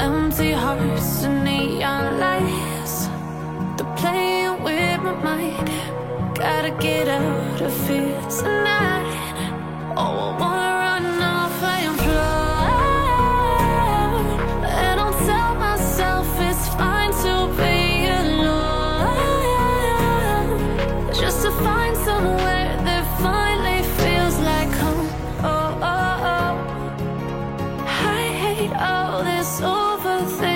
empty hearts and neon lights. They're playing with my mind. Gotta get out of here tonight. Oh, I wanna run off and fly. And I'll tell myself it's fine to be alone. Just to find somewhere that finally feels like home. Oh, oh, oh. I hate all this nothing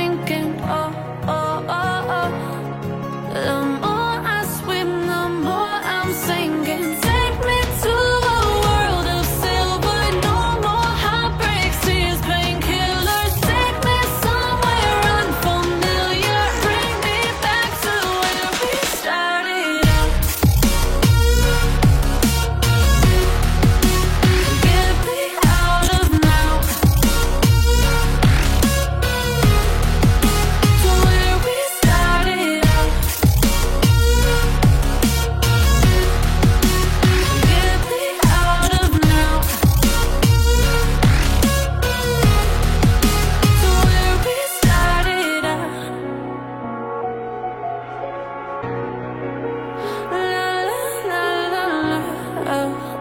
out